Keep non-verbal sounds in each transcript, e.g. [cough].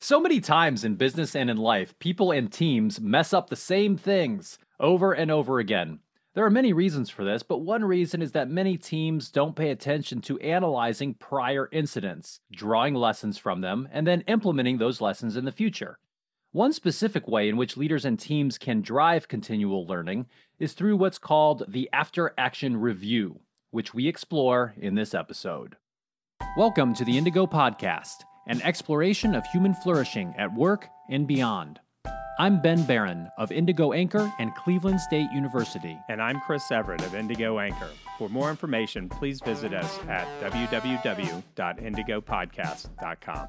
So many times in business and in life, people and teams mess up the same things over and over again. There are many reasons for this, but one reason is that many teams don't pay attention to analyzing prior incidents, drawing lessons from them, and then implementing those lessons in the future. One specific way in which leaders and teams can drive continual learning is through what's called the After Action Review, which we explore in this episode. Welcome to the Indigo Podcast an exploration of human flourishing at work and beyond. I'm Ben Baran of Indigo Anchor and Cleveland State University. And I'm Chris Everett of Indigo Anchor. For more information, please visit us at www.indigopodcast.com.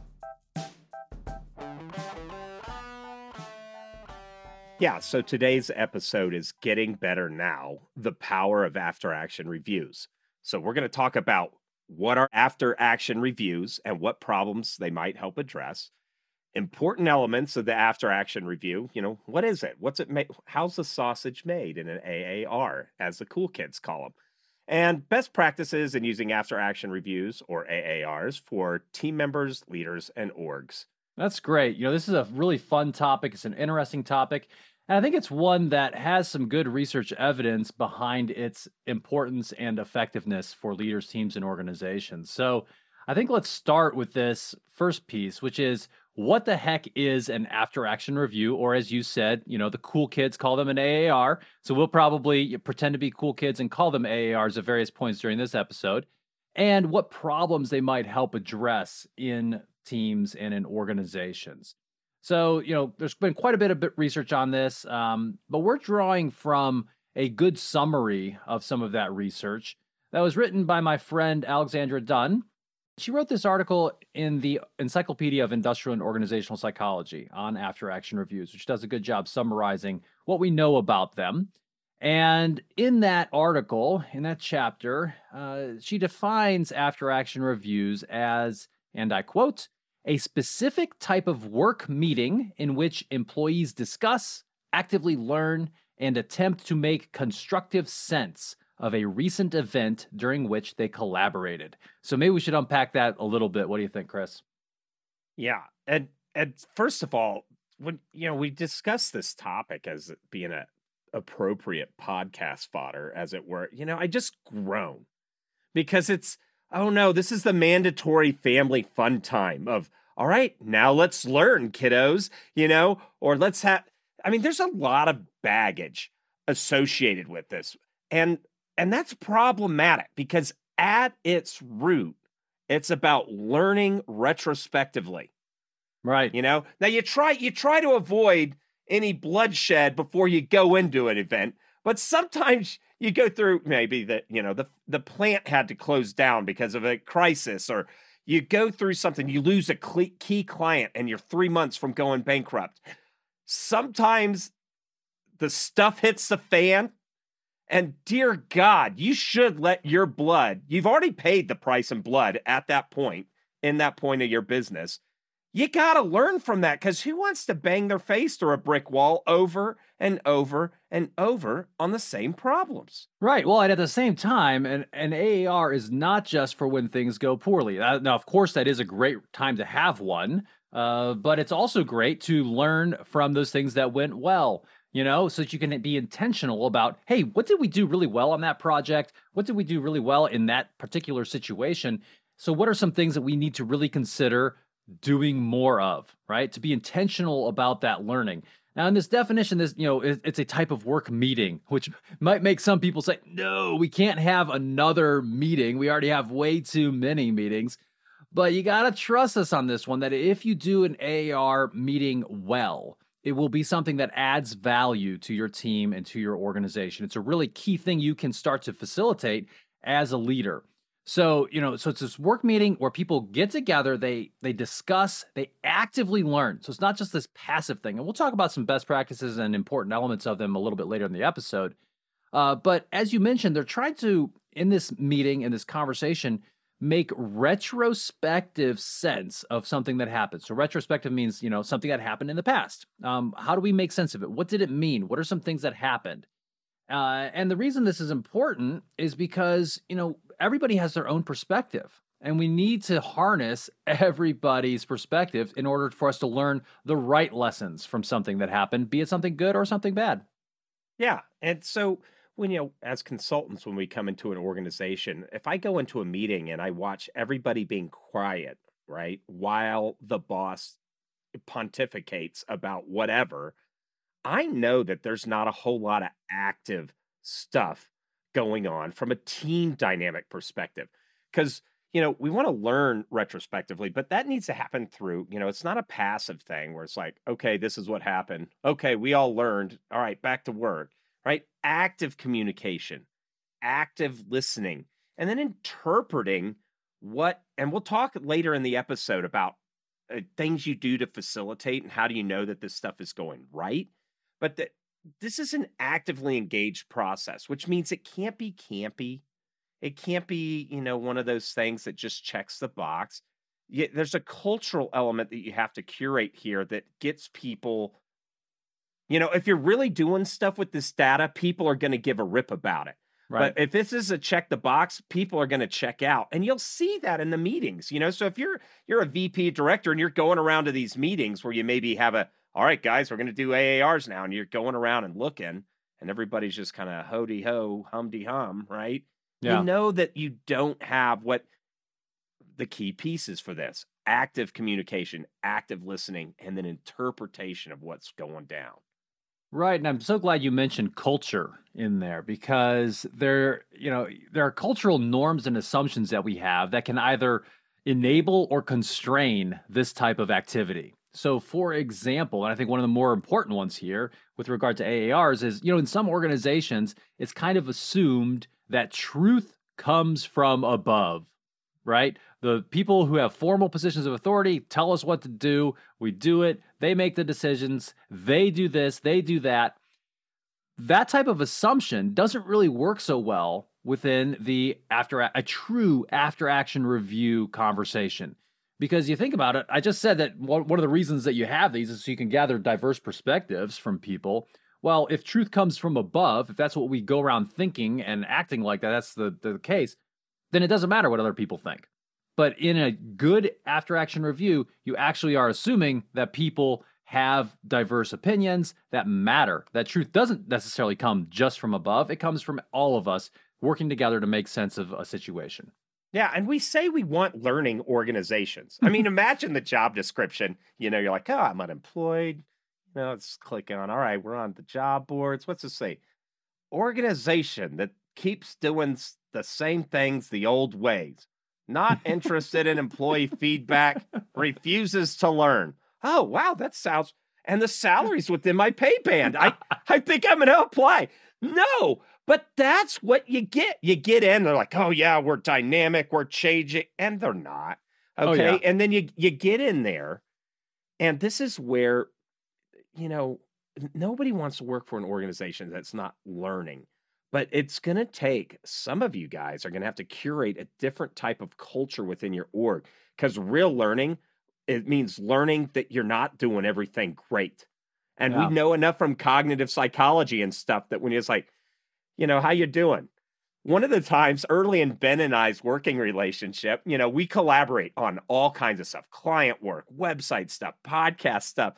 Yeah, so today's episode is Getting Better Now The Power of After Action Reviews. So, we're going to talk about what are after action reviews and what problems they might help address. Important elements of the after action review you know what is it? What's it made how's the sausage made in an aar as the cool kids call them and best practices in using after action reviews or aars for team members leaders and orgs. That's great. You know this is a really fun topic. It's an interesting topic and I think it's one that has some good research evidence behind its importance and effectiveness for leaders, teams, and organizations. So I think let's start with this first piece, which is what the heck is an after action review? Or as you said, you know, the cool kids call them an AAR. So we'll probably pretend to be cool kids and call them AARs at various points during this episode. And what problems they might help address in teams and in organizations. So, you know, there's been quite a bit of research on this, um, but we're drawing from a good summary of some of that research that was written by my friend Alexandra Dunn. She wrote this article in the Encyclopedia of Industrial and Organizational Psychology on after action reviews, which does a good job summarizing what we know about them. And in that article, in that chapter, uh, she defines after action reviews as, and I quote, a specific type of work meeting in which employees discuss, actively learn, and attempt to make constructive sense of a recent event during which they collaborated. So maybe we should unpack that a little bit. What do you think, Chris? Yeah. And and first of all, when you know, we discussed this topic as being a appropriate podcast fodder, as it were, you know, I just groan because it's oh no, this is the mandatory family fun time of, all right, now let's learn, kiddos, you know, or let's have, I mean, there's a lot of baggage associated with this. And, and that's problematic because at its root, it's about learning retrospectively. Right. You know, now you try, you try to avoid any bloodshed before you go into an event, but sometimes you go through maybe that you know the the plant had to close down because of a crisis or you go through something you lose a key client and you're 3 months from going bankrupt. Sometimes the stuff hits the fan and dear god you should let your blood you've already paid the price in blood at that point in that point of your business you got to learn from that because who wants to bang their face through a brick wall over and over and over on the same problems? Right. Well, and at the same time, an, an AAR is not just for when things go poorly. Now, of course, that is a great time to have one, uh, but it's also great to learn from those things that went well you know, so that you can be intentional about, hey, what did we do really well on that project? What did we do really well in that particular situation? So, what are some things that we need to really consider doing more of, right? To be intentional about that learning. Now, in this definition, this you know it's a type of work meeting, which might make some people say, "No, we can't have another meeting. We already have way too many meetings." But you gotta trust us on this one. That if you do an AAR meeting well, it will be something that adds value to your team and to your organization. It's a really key thing you can start to facilitate as a leader. So, you know, so it's this work meeting where people get together, they they discuss, they actively learn. So it's not just this passive thing. And we'll talk about some best practices and important elements of them a little bit later in the episode. Uh, but as you mentioned, they're trying to, in this meeting, in this conversation, make retrospective sense of something that happened. So retrospective means, you know, something that happened in the past. Um, how do we make sense of it? What did it mean? What are some things that happened? Uh, and the reason this is important is because, you know, everybody has their own perspective And we need to harness everybody's perspective in order for us to learn the right lessons from something that happened, be it something good or something bad. Yeah. And so when you know as consultants when we come into an organization if i go into a meeting and i watch everybody being quiet right while the boss pontificates about whatever i know that there's not a whole lot of active stuff going on from a team dynamic perspective because you know we want to learn retrospectively but that needs to happen through you know it's not a passive thing where it's like okay this is what happened okay we all learned all right back to work right? Active communication, active listening, and then interpreting what, and we'll talk later in the episode about uh, things you do to facilitate and how do you know that this stuff is going right. But that this is an actively engaged process, which means it can't be campy. It can't be, you know, one of those things that just checks the box. there's a cultural element that you have to curate here that gets people you know, if you're really doing stuff with this data, people are going to give a rip about it. Right. But if this is a check the box, people are going to check out. And you'll see that in the meetings, you know. So if you're you're a VP director and you're going around to these meetings where you maybe have a all right, guys, we're going to do AARs now, and you're going around and looking, and everybody's just kind of ho de ho, humdy hum, right? Yeah. You know that you don't have what the key pieces for this active communication, active listening, and then interpretation of what's going down. Right, and I'm so glad you mentioned culture in there because there, you know, there are cultural norms and assumptions that we have that can either enable or constrain this type of activity. So, for example, and I think one of the more important ones here with regard to AARs is, you know, in some organizations, it's kind of assumed that truth comes from above, right? The people who have formal positions of authority tell us what to do. We do it. They make the decisions. They do this. They do that. That type of assumption doesn't really work so well within the after a true after action review conversation. Because you think about it, I just said that one of the reasons that you have these is so you can gather diverse perspectives from people. Well, if truth comes from above, if that's what we go around thinking and acting like that, that's the, the case, then it doesn't matter what other people think. But in a good after action review, you actually are assuming that people have diverse opinions that matter. That truth doesn't necessarily come just from above, it comes from all of us working together to make sense of a situation. Yeah, and we say we want learning organizations. I mean, [laughs] imagine the job description. You know, you're like, oh, I'm unemployed. You know, let's click on, all right, we're on the job boards. What's it say? Organization that keeps doing the same things the old ways not interested in employee feedback, refuses to learn. Oh, wow, that sounds and the salary's within my pay band. I, I think I'm gonna apply. No, but that's what you get. You get in, they're like, oh yeah, we're dynamic, we're changing, and they're not. Oh, okay. Oh, yeah. And then you you get in there, and this is where, you know, nobody wants to work for an organization that's not learning. But it's going to take some of you guys are going to have to curate a different type of culture within your org because real learning, it means learning that you're not doing everything great. And yeah. we know enough from cognitive psychology and stuff that when it's like, you know, how you doing? One of the times early in Ben and I's working relationship, you know, we collaborate on all kinds of stuff, client work, website stuff, podcast stuff.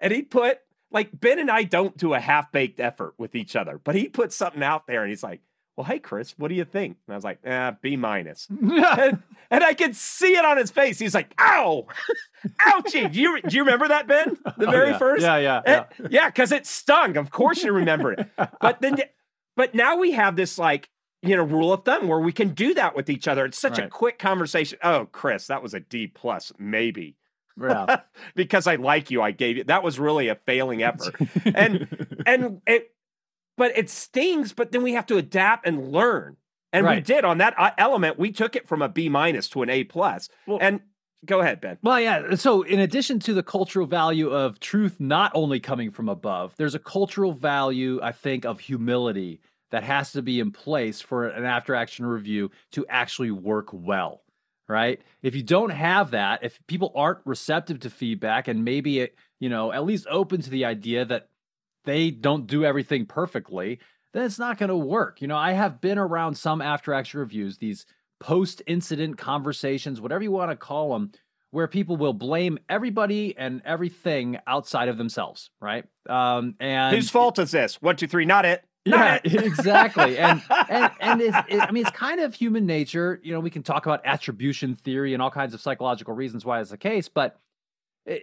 And he put like Ben and I don't do a half baked effort with each other, but he put something out there and he's like, well, hey, Chris, what do you think? And I was like, eh, B minus. [laughs] and, and, I could see it on his face. He's like, ow, [laughs] ouchie. Do you, do you remember that, Ben? The oh, very yeah. first? Yeah, yeah. Yeah, yeah, because it stung. Of course you remember it. But then, [laughs] but now we have this like, you know, rule of thumb where we can do that with each other. It's such right. a quick conversation. Oh, Chris, that was a D plus, maybe. Yeah. [laughs] because I like you, I gave you. That was really a failing effort. [laughs] and and it but it stings, but then we have to adapt and learn. And right. we did on that uh, element. We took it from a B minus to an A plus. Well, and go ahead, Ben. Well, yeah. So, in addition to the cultural value of truth not only coming from above, there's a cultural value, I think, of humility that has to be in place for an after action review to actually work well right? If you don't have that, if people aren't receptive to feedback and maybe it, you know, at least open to the idea that they don't do everything perfectly, then it's not going to work. You know, I have been around some after action reviews, these post incident conversations, whatever you want to call them, where people will blame everybody and everything outside of themselves, right? Um, and whose fault is this? One, two, three, not it. Not yeah, it. [laughs] exactly. And [laughs] and and it's, it, I mean, it's kind of human nature. You know, we can talk about attribution theory and all kinds of psychological reasons why it's the case, but it,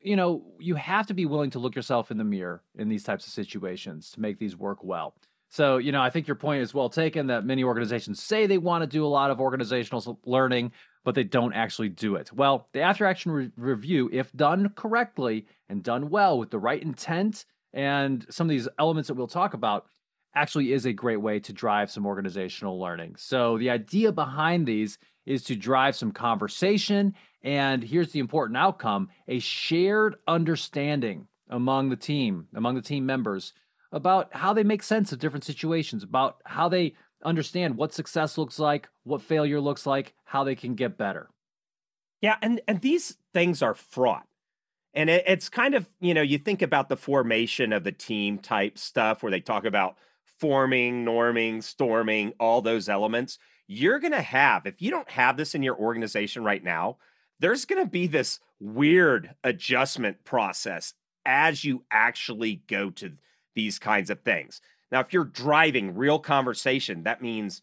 you know, you have to be willing to look yourself in the mirror in these types of situations to make these work well. So, you know, I think your point is well taken that many organizations say they want to do a lot of organizational learning, but they don't actually do it. Well, the after action re- review, if done correctly and done well with the right intent and some of these elements that we'll talk about, actually is a great way to drive some organizational learning. So, the idea behind these is to drive some conversation. And here's the important outcome a shared understanding among the team, among the team members about how they make sense of different situations, about how they understand what success looks like, what failure looks like, how they can get better. Yeah, and and these things are fraught. And it, it's kind of, you know, you think about the formation of the team type stuff where they talk about forming, norming, storming, all those elements. You're going to have, if you don't have this in your organization right now, there's going to be this weird adjustment process as you actually go to these kinds of things. Now, if you're driving real conversation, that means,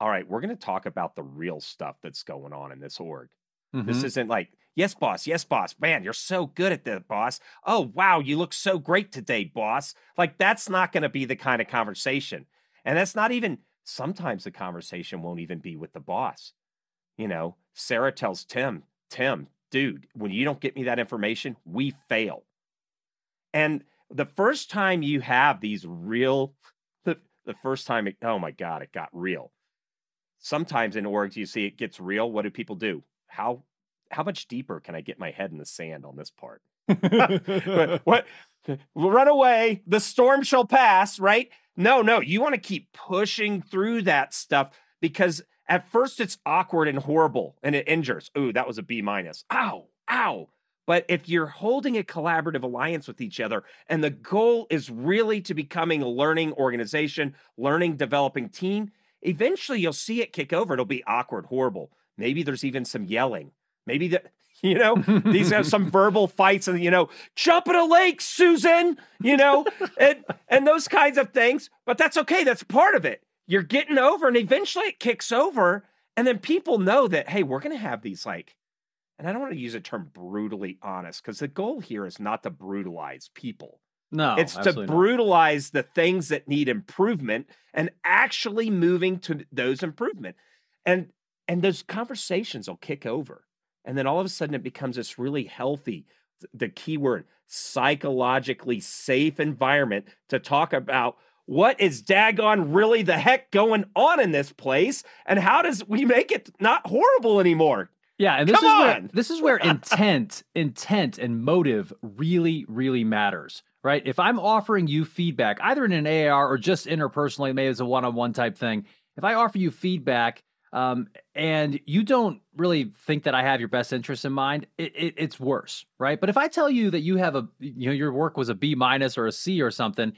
all right, we're going to talk about the real stuff that's going on in this org. Mm-hmm. This isn't like, yes, boss, yes, boss. Man, you're so good at that, boss. Oh, wow, you look so great today, boss. Like, that's not going to be the kind of conversation. And that's not even, sometimes the conversation won't even be with the boss. You know, Sarah tells Tim, Tim, dude, when you don't get me that information, we fail. And the first time you have these real [laughs] the, the first time it, oh my god it got real. Sometimes in orgs you see it gets real what do people do? How how much deeper can i get my head in the sand on this part? [laughs] [laughs] What run away the storm shall pass right? No no you want to keep pushing through that stuff because at first it's awkward and horrible and it injures. Ooh that was a b minus. Ow ow but if you're holding a collaborative alliance with each other and the goal is really to becoming a learning organization, learning, developing team, eventually you'll see it kick over. It'll be awkward, horrible. Maybe there's even some yelling. Maybe that, [laughs] you know, these have some [laughs] verbal fights and, you know, jump in a lake, Susan, you know, and, and those kinds of things. But that's okay. That's part of it. You're getting over and eventually it kicks over. And then people know that, hey, we're going to have these like and I don't want to use a term brutally honest because the goal here is not to brutalize people. No, it's to brutalize not. the things that need improvement and actually moving to those improvement. And and those conversations will kick over. And then all of a sudden it becomes this really healthy, the keyword psychologically safe environment to talk about what is daggone really the heck going on in this place and how does we make it not horrible anymore yeah, and this Come is on! where this is where [laughs] intent, intent and motive really, really matters, right? If I'm offering you feedback, either in an AR or just interpersonally, maybe it's a one-on-one type thing. If I offer you feedback um, and you don't really think that I have your best interest in mind, it, it, it's worse, right? But if I tell you that you have a, you know, your work was a B minus or a C or something,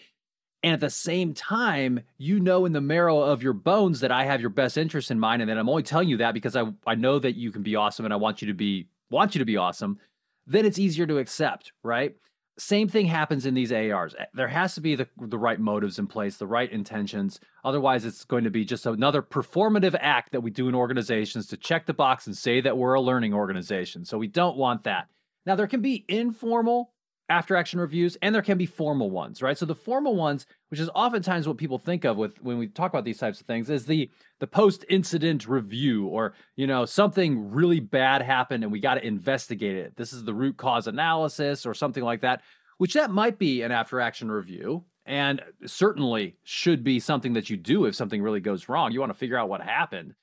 and at the same time, you know in the marrow of your bones that I have your best interest in mind, and that I'm only telling you that because I, I know that you can be awesome and I want you to be want you to be awesome, then it's easier to accept, right? Same thing happens in these ARs. Eh, there has to be the, the right motives in place, the right intentions. Otherwise, it's going to be just another performative act that we do in organizations to check the box and say that we're a learning organization. So we don't want that. Now, there can be informal after action reviews and there can be formal ones right? So the formal ones which is oftentimes what people think of with when we talk about these types of things is the the post incident review or you know something really bad happened and we got to investigate it. This is the root cause analysis or something like that which that might be an after action review and certainly should be something that you do if something really goes wrong. You want to figure out what happened.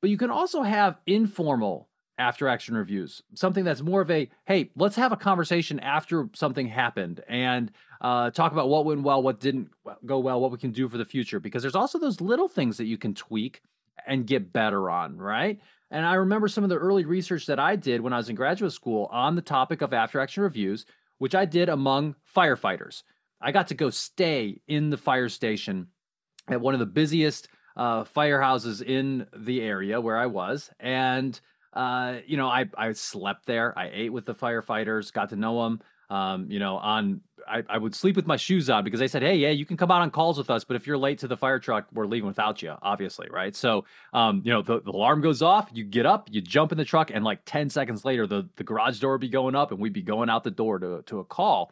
But you can also have informal after action reviews. Something that's more of a hey let's have a conversation after something happened and uh, talk about what went well what didn't go well what we can do for the future. Because there's also those little things that you can tweak and get better on right? And i remember some of the early research that i did when i was in graduate school on the topic of after action reviews which i did among firefighters. I got to go stay in the fire station at one of the busiest uh, firehouses in the area where I was, and uh, you know, I I slept there. I ate with the firefighters, got to know them. Um, you know, on I, I would sleep with my shoes on because they said, hey, yeah, you can come out on calls with us, but if you're late to the fire truck, we're leaving without you, obviously, right? So, um, you know, the, the alarm goes off, you get up, you jump in the truck, and like 10 seconds later, the, the garage door would be going up and we'd be going out the door to, to a call.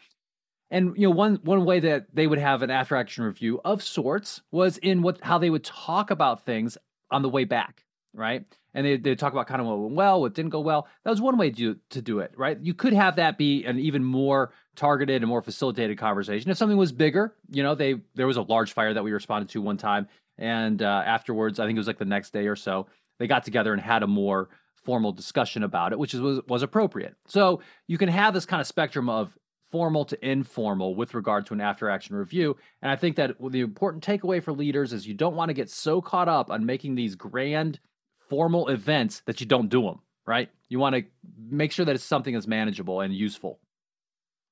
And you know, one one way that they would have an after action review of sorts was in what how they would talk about things on the way back, right? And they they talk about kind of what went well, what didn't go well. That was one way to to do it, right? You could have that be an even more targeted and more facilitated conversation. If something was bigger, you know, they there was a large fire that we responded to one time, and uh, afterwards, I think it was like the next day or so, they got together and had a more formal discussion about it, which is, was was appropriate. So you can have this kind of spectrum of formal to informal with regard to an after action review. And I think that the important takeaway for leaders is you don't want to get so caught up on making these grand formal events that you don't do them, right? You want to make sure that it's something that's manageable and useful.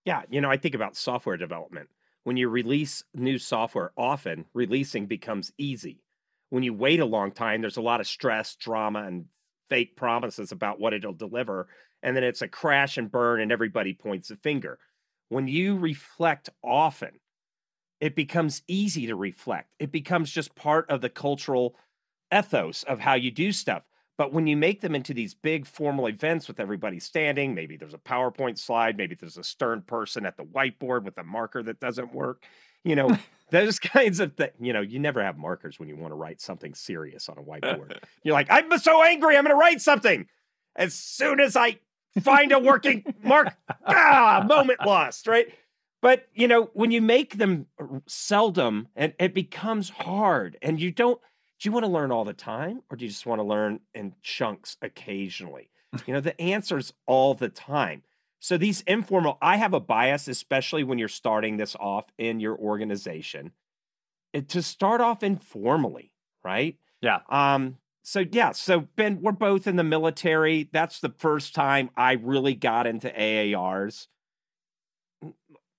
Yeah, you know, I think about software development. When you release new software, often releasing becomes easy. When you wait a long time, there's a lot of stress, drama, and fake promises about what it'll deliver. And then it's a crash and burn, and everybody points a finger when you reflect often, it becomes easy to reflect. It becomes just part of the cultural ethos of how you do stuff. But when you make them into these big formal events with everybody standing, maybe there's a PowerPoint slide, maybe there's a stern person at the whiteboard with a marker that doesn't work, you know, [laughs] those kinds of things. You know, you never have markers when you want to write something serious on a whiteboard. [laughs] You're like, I'm so angry, I'm going to write something. As soon as I find a working mark. [laughs] Ah, moment lost, right? But you know, when you make them seldom, and it becomes hard, and you don't. Do you want to learn all the time, or do you just want to learn in chunks occasionally? [laughs] You know, the answer's all the time. So these informal, I have a bias, especially when you're starting this off in your organization, to start off informally, right? Yeah. Um, so yeah, so Ben, we're both in the military. That's the first time I really got into AARs.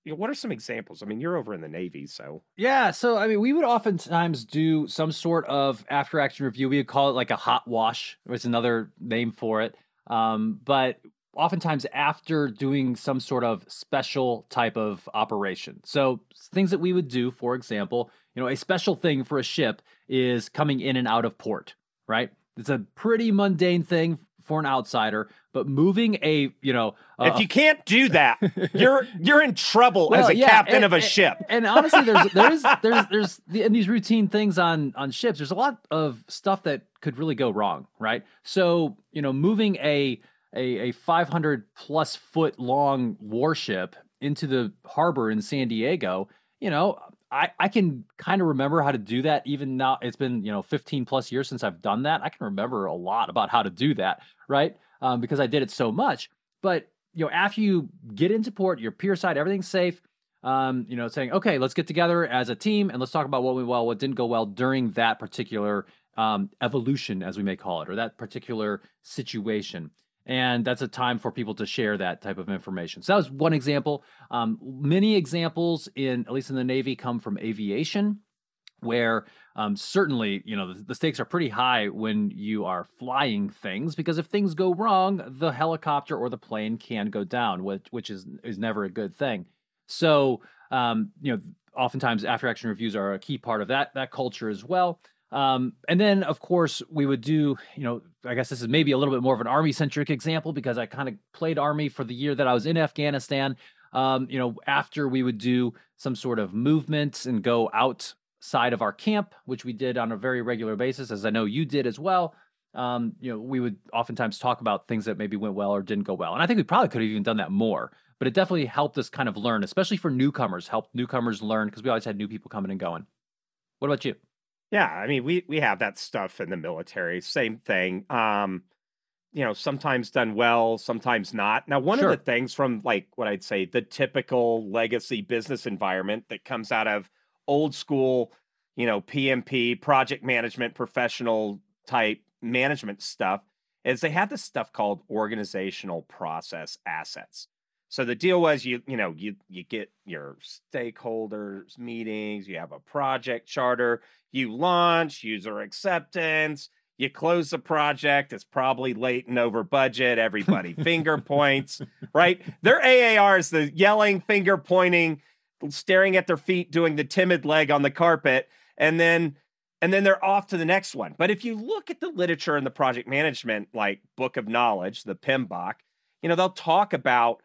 What are some examples? I mean, you're over in the Navy, so yeah. So I mean, we would oftentimes do some sort of after action review. We would call it like a hot wash. It's another name for it. Um, but oftentimes after doing some sort of special type of operation. So things that we would do, for example, you know, a special thing for a ship is coming in and out of port right? It's a pretty mundane thing for an outsider, but moving a, you know, uh, if you can't do that, [laughs] you're you're in trouble well, as a yeah, captain and, of a and, ship. And honestly, there's [laughs] there's there's there's the, in these routine things on on ships. There's a lot of stuff that could really go wrong, right? So you know, moving a a, a 500 plus foot long warship into the harbor in San Diego, you know, I, I can kind of remember how to do that even now it's been you know 15 plus years since i've done that i can remember a lot about how to do that right? Um, because i did it so much but you know after you get into port you're pier side everything's safe um, you know saying okay let's get together as a team and let's talk about what went well what didn't go well during that particular um, evolution as we may call it or that particular situation and that's a time for people to share that type of information. So that was one example. Um, many examples in at least in the Navy come from aviation, where um, certainly you know the, the, stakes are pretty high when you are flying things because if things go wrong, the helicopter or the plane can go down, which which is is never a good thing. So um, you know, oftentimes after action reviews are a key part of that that culture as well. Um, and then, of course, we would do, you know, I guess this is maybe a little bit more of an army centric example because I kind of played army for the year that I was in Afghanistan. Um, you know, after we would do some sort of movements and go outside of our camp, which we did on a very regular basis, as I know you did as well. Um, you know, we would oftentimes talk about things that maybe went well or didn't go well. And I think we probably could have even done that more, but it definitely helped us kind of learn, especially for newcomers, helped newcomers learn because we always had new people coming and going. What about you? Yeah, I mean, we we have that stuff in the military. Same thing. Um, you know, sometimes done well, sometimes not. Now, one sure. of the things from like what I'd say the typical legacy business environment that comes out of old school, you know, PMP, project management, professional type management stuff is they have this stuff called organizational process assets. So the deal was you you know you you get your stakeholders meetings, you have a project charter, you launch user acceptance, you close the project, it's probably late and over budget, everybody finger points, right? Their AAR is the yelling, finger pointing, staring at their feet, doing the timid leg on the carpet, and then and then they're off to the next one. But if you look at the literature in the project management like book of knowledge, the PMBOK, you know, they'll talk about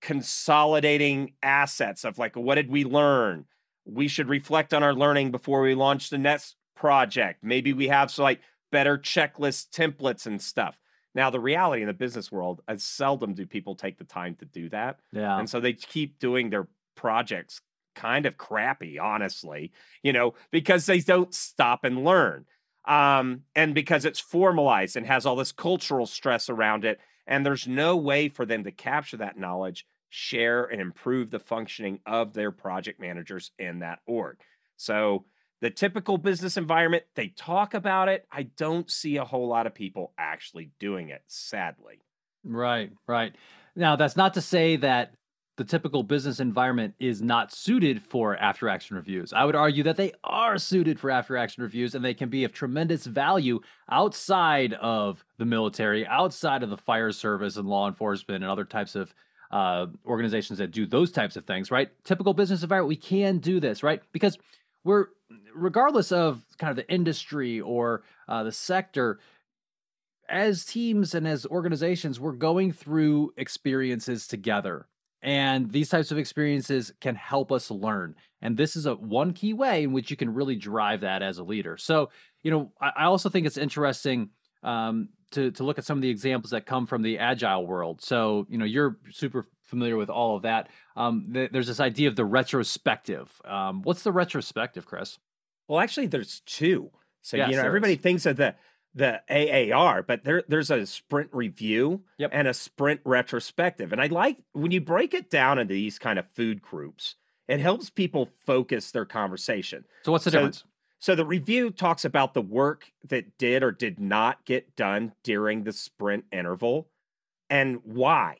consolidating assets of like what did we learn? We should reflect on our learning before we launch the next project. Maybe we have so like better checklist templates and stuff. Now the reality in the business world as seldom do people take the time to do that. Yeah. And so they keep doing their projects kind of crappy honestly you know because they don't stop and learn. Um, and because it's formalized and has all this cultural stress around it and there's no way for them to capture that knowledge, share, and improve the functioning of their project managers in that org. So, the typical business environment, they talk about it. I don't see a whole lot of people actually doing it, sadly. Right, right. Now, that's not to say that the typical business environment is not suited for after action reviews. I would argue that they are suited for after action reviews and they can be of tremendous value outside of the military, outside of the fire service and law enforcement and other types of uh, organizations that do those types of things, right? Typical business environment, we can do this, right? Because we're, regardless of kind of the industry or uh, the sector, as teams and as organizations, we're going through experiences together and these types of experiences can help us learn and this is a one key way in which you can really drive that as a leader. So you know i, I also think it's interesting um, to, to look at some of the examples that come from the agile world. So you know you're super familiar with all of that. Um, th- there's this idea of the retrospective. Um, what's the retrospective chris? Well actually there's two. So Yes, you know everybody is. thinks of the the AAR, but there there's a sprint review Yep. and a sprint retrospective. And I like when you break it down into these kind of food groups, it helps people focus their conversation. so what's the So- difference So the review talks about the work that did or did not get done during the sprint interval and why.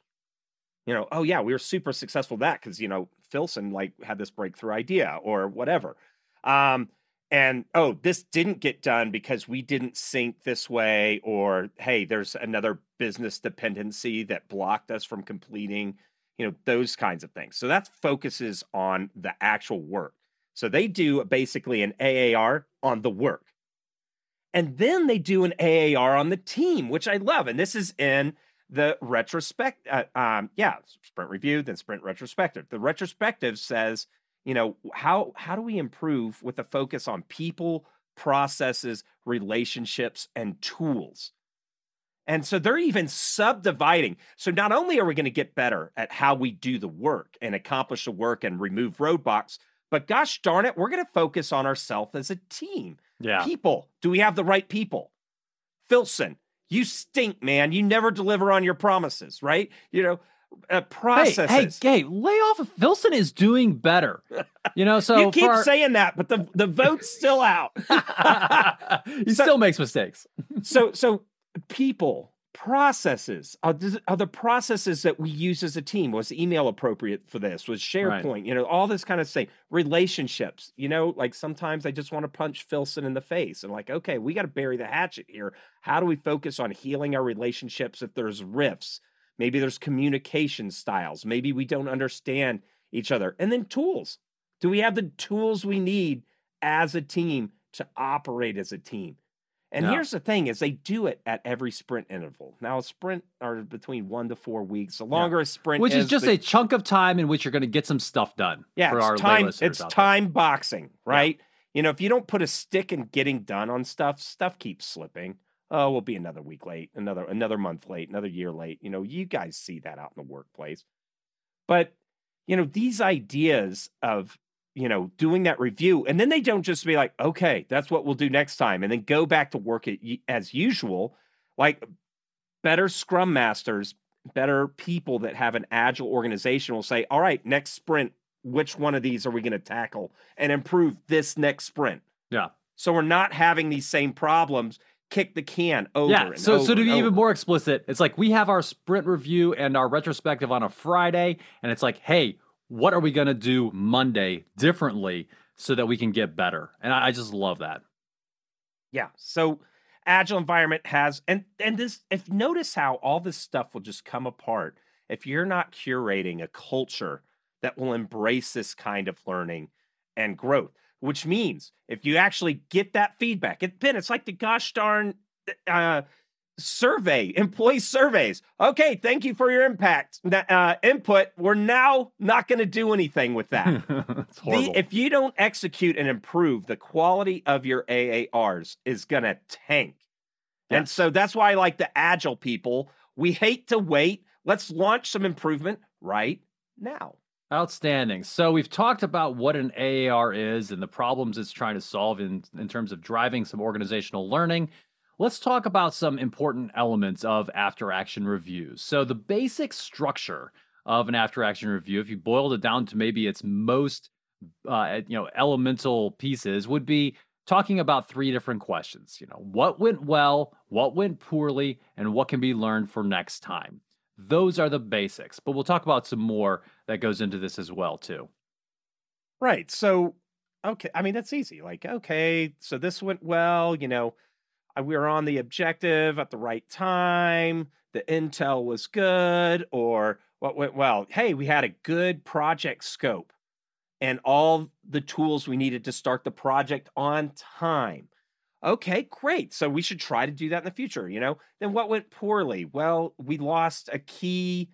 You know, oh yeah, we were super successful at that because you know Filson like had this breakthrough idea or whatever. Um, and oh, this didn't get done because we didn't sync this way, or hey, there's another business dependency that blocked us from completing, you know, those kinds of things. So that focuses on the actual work. So they do basically an AAR on the work. And then they do an AAR on the team, which I love. And this is in the retrospect. Uh, um, yeah, sprint review, then sprint retrospective. The retrospective says, you know, how how do we improve with a focus on people, processes, relationships, and tools? And so they're even subdividing. So not only are we going to get better at how we do the work and accomplish the work and remove roadblocks, but gosh darn it, we're going to focus on ourselves as a team. yeah People, do we have the right people? Filson, you stink, man. You never deliver on your promises, right? You know, uh, Hey, processes. hey, hey, lay off. of- Filson is doing better. You know, [laughs] so you keep our- saying that, but the the vote's still out. [laughs] he So- still makes mistakes. [laughs] so so people processes are the, are the processes that we use as a team was email appropriate for this was sharepoint you know all this kind of thing relationships you know like sometimes i just want to punch filson in the face and like okay we got to bury the hatchet here how do we focus on healing our relationships if there's rifts maybe there's communication styles maybe we don't understand each other and then tools do we have the tools we need as a team to operate as a team and Yeah. here's the thing is they do it at every sprint interval. Now a sprint are between one to four weeks. The longer a sprint Which is just the, a chunk of time in which you're going to get some stuff done. yeah, for it's our time it's time boxing, right? You know, if you don't put a stick in getting done on stuff, stuff keeps slipping. Oh, we'll be another week late, another another month late, another year late. You know, you guys see that out in the workplace. But, you know, these ideas of you know, doing that review. And then they don't just be like, okay, that's what we'll do next time. And then go back to work as usual. Like better scrum masters, better people that have an agile organization will say, all right, next sprint, which one of these are we going to tackle and improve this next sprint? Yeah. So we're not having these same problems kick the can over. Yeah. So, over so to be over. even more explicit, it's like we have our sprint review and our retrospective on a Friday, and it's like, hey, what are we going to do Monday differently so that we can get better? And I, I just love that. Yeah. So agile environment has and and this if notice how all this stuff will just come apart if you're not curating a culture that will embrace this kind of learning and growth which means if you actually get that feedback it ben it's like the gosh darn uh, survey employee surveys okay thank you for your impact uh, input we're now not going to do anything with that [laughs] the, if you don't execute and improve, the quality of your AARs is going to tank. And so that's why I like the agile people. We hate to wait. Let's launch some improvement right now. Outstanding. So we've talked about what an AAR is and the problems it's trying to solve in, in terms of driving some organizational learning. Let's talk about some important elements of after action reviews. So the basic structure of an after action review, if you boiled it down to maybe its most uh, you know elemental pieces, would be talking about three different questions. You know, what went well, what went poorly, and what can be learned for next time. Those are the basics, but we'll talk about some more that goes into this as well too. Right. So, okay. I mean, that's easy. Like, okay, so this went well. You know, uh, we were on the objective at the right time. The intel was good. Or what went well? Hey, we had a good project scope and all the tools we needed to start the project on time. Okay, great. So we should try to do that in the future. You know, then what went poorly? Well, we lost a key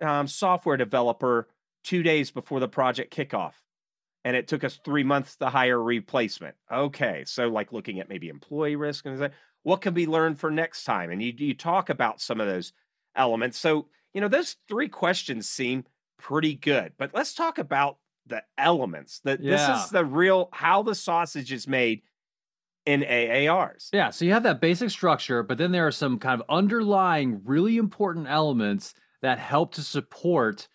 um, software developer two days before the project kickoff and it took us three months to hire a replacement. Okay, so like looking at maybe employee risk and what can be learned for next time? And you you talk about some of those elements. So you know those three questions seem pretty good, but let's talk about the elements. That this is the real how the sausage is made in AARs. Yeah, so you have that basic structure, but then there are some kind of underlying really important elements that help to support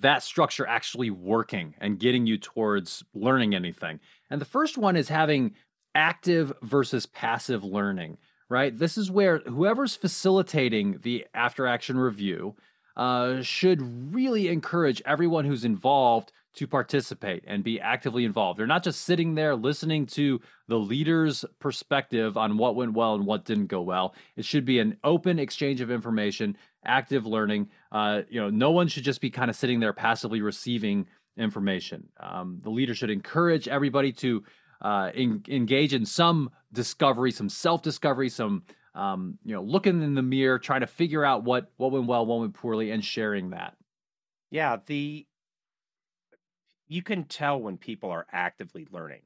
that structure actually working and getting you towards learning anything. And the first one is having active versus passive learning, right? This is where whoever's facilitating the after action review uh, should really encourage everyone who's involved to participate and be actively involved. They're not just sitting there listening to the leader's perspective on what went well and what didn't go well. It should be an open exchange of information, active learning. Uh, you know, no one should just be kind of sitting there passively receiving information. Um, the leader should encourage everybody to uh, en- engage in some discovery, some self-discovery, some um, you know, looking in the mirror, trying to figure out what what went well, what went poorly, and sharing that. Yeah, the you can tell when people are actively learning.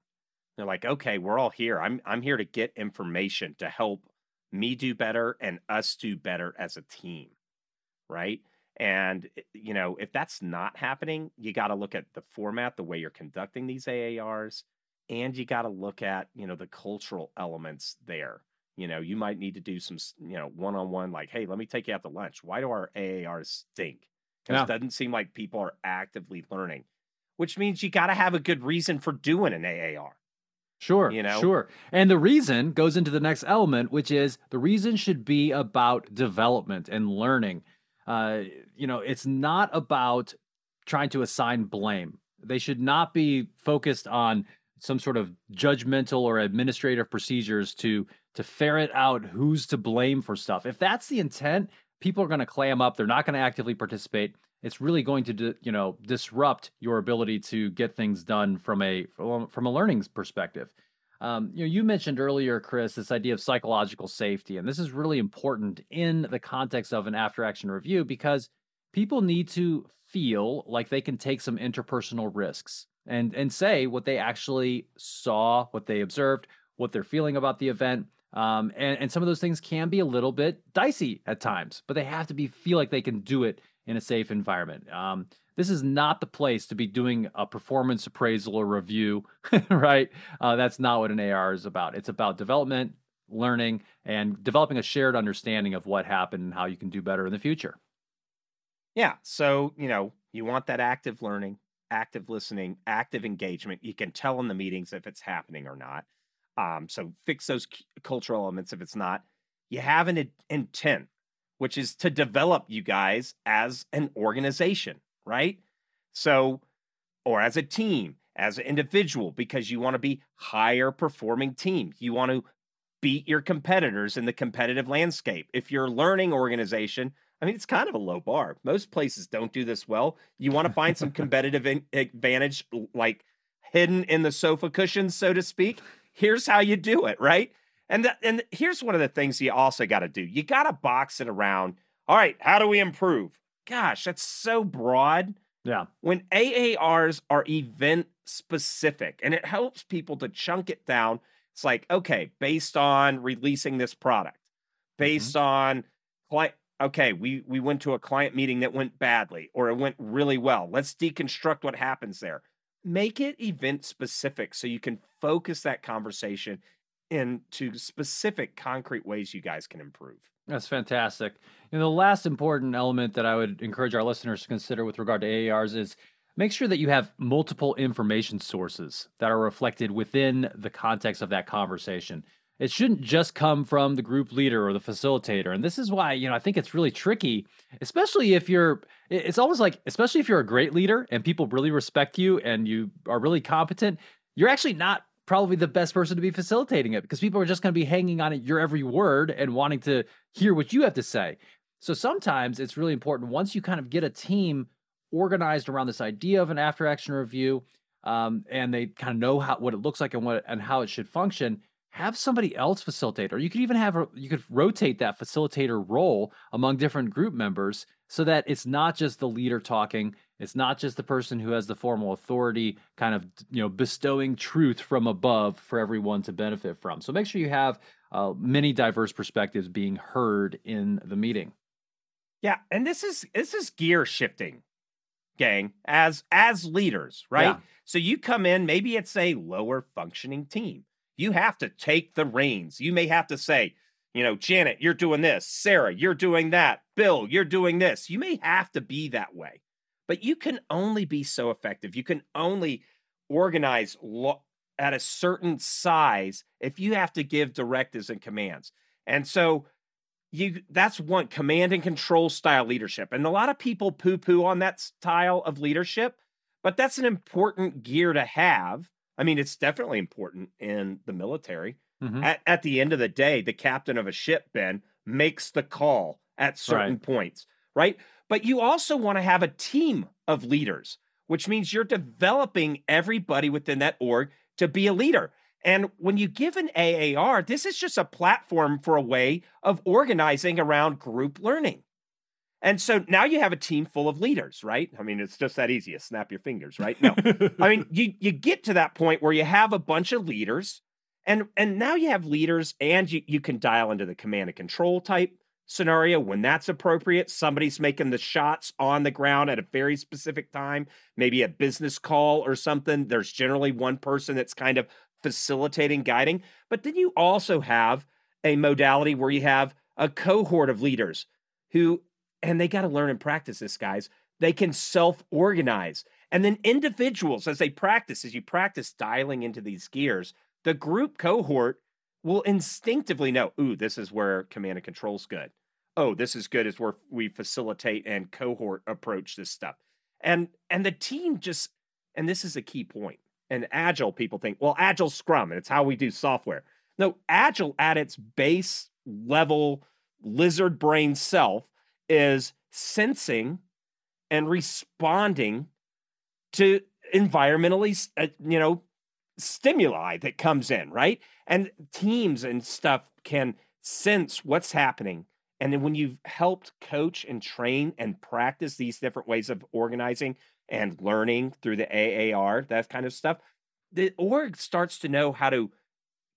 They're like, okay, we're all here. I'm I'm here to get information to help me do better and us do better as a team. Right. And eh, you know, if that's not happening, you got to look at the format, the way you're conducting these AARs, and you got to look at, you know, the cultural elements there. You know, you might need to do some, you know, one on one, like, hey, let me take you out to lunch. Why do our AARs stink? Because Yeah. it doesn't seem like people are actively learning, which means you got to have a good reason for doing an AAR. Sure, You know? sure. And the reason goes into the next element, which is the reason should be about development and learning. Uh, you know, it's not about trying to assign blame. They should not be focused on some sort of judgmental or administrative procedures to to ferret out who's to blame for stuff. If that's the intent, people are going to clam up. They're not going to actively participate. It's really going to, you know, disrupt your ability to get things done from a from a learning perspective. Um, you know, you mentioned earlier, Chris, this idea of psychological safety, and this is really important in the context of an after-action review because people need to feel like they can take some interpersonal risks and and say what they actually saw, what they observed, what they're feeling about the event. Um, and, and some of those things can be a little bit dicey at times, but they have to be feel like they can do it in a safe environment. Um, this is not the place to be doing a performance appraisal or review, [laughs] right? Uh, that's not what an AR is about. It's about development, learning, and developing a shared understanding of what happened and how you can do better in the future. Yeah. So, you know, you want that active learning, active listening, active engagement. You can tell in the meetings if it's happening or not. Um, so fix those cultural elements if it's not. You have an intent, which is to develop you guys as an organization, right? So, or as a team, as an individual, because you want to be higher performing team. You want to beat your competitors in the competitive landscape. If you're a learning organization, I mean, it's kind of a low bar. Most places don't do this well. You want to find some [laughs] competitive in- advantage, like hidden in the sofa cushions, so to speak. Here's how you do it, right? And and here's one of the things you also got to do. You got to box it around. All right, how do we improve? Gosh, that's so broad. Yeah. When AARs are event specific and it helps people to chunk it down, it's like, okay, based on releasing this product, mm-hmm. based mm-hmm. on client okay, we we went to a client meeting that went badly or it went really well. Let's deconstruct what happens there. Make it event specific so you can focus that conversation into specific concrete ways you guys can improve. That's fantastic. And the last important element that I would encourage our listeners to consider with regard to AARs is make sure that you have multiple information sources that are reflected within the context of that conversation it shouldn't just come from the group leader or the facilitator and this is why you know i think it's really tricky especially if you're it's almost like especially if you're a great leader and people really respect you and you are really competent you're actually not probably the best person to be facilitating it because people are just going to be hanging on at your every word and wanting to hear what you have to say. So sometimes it's really important once you kind of get a team organized around this idea of an after action review um, and they kind of know how what it looks like and what and how it should function have somebody else facilitate or you could even have you could rotate that facilitator role among different group members so that it's not just the leader talking it's not just the person who has the formal authority kind of you know bestowing truth from above for everyone to benefit from so make sure you have uh, many diverse perspectives being heard in the meeting yeah and this is this is gear shifting gang as as leaders right yeah. so you come in maybe it's a lower functioning team you have to take the reins. You may have to say, you know, Janet, you're doing this. Sarah, you're doing that. Bill, you're doing this. You may have to be that way, but you can only be so effective. You can only organize lo- at a certain size if you have to give directives and commands. And so you that's one command and control style leadership. And a lot of people poo-poo on that style of leadership, but that's an important gear to have I mean, it's definitely important in the military. Mm-hmm. At, at the end of the day, the captain of a ship, Ben, makes the call at certain right. points, right? But you also want to have a team of leaders, which means you're developing everybody within that org to be a leader. And when you give an AAR, this is just a platform for a way of organizing around group learning. And so now you have a team full of leaders, right? I mean, it's just that easy. You snap your fingers, right? No. [laughs] I mean, you you get to that point where you have a bunch of leaders and and now you have leaders and you, you can dial into the command and control type scenario when that's appropriate. Somebody's making the shots on the ground at a very specific time, maybe a business call or something. There's generally one person that's kind of facilitating, guiding. But then you also have a modality where you have a cohort of leaders who and they got to learn and practice this, guys. They can self organize. And then individuals, as they practice, as you practice dialing into these gears, the group cohort will instinctively know, ooh, this is where command and control's good. Oh, this is good is where we facilitate and cohort approach this stuff. And and the team just, and this is a key point. And agile people think, well, agile scrum, and it's how we do software. No, agile at its base level lizard brain self is sensing and responding to environmentally uh, you know stimuli that comes in right and teams and stuff can sense what's happening and then when you've helped coach and train and practice these different ways of organizing and learning through the AAR that kind of stuff the org starts to know how to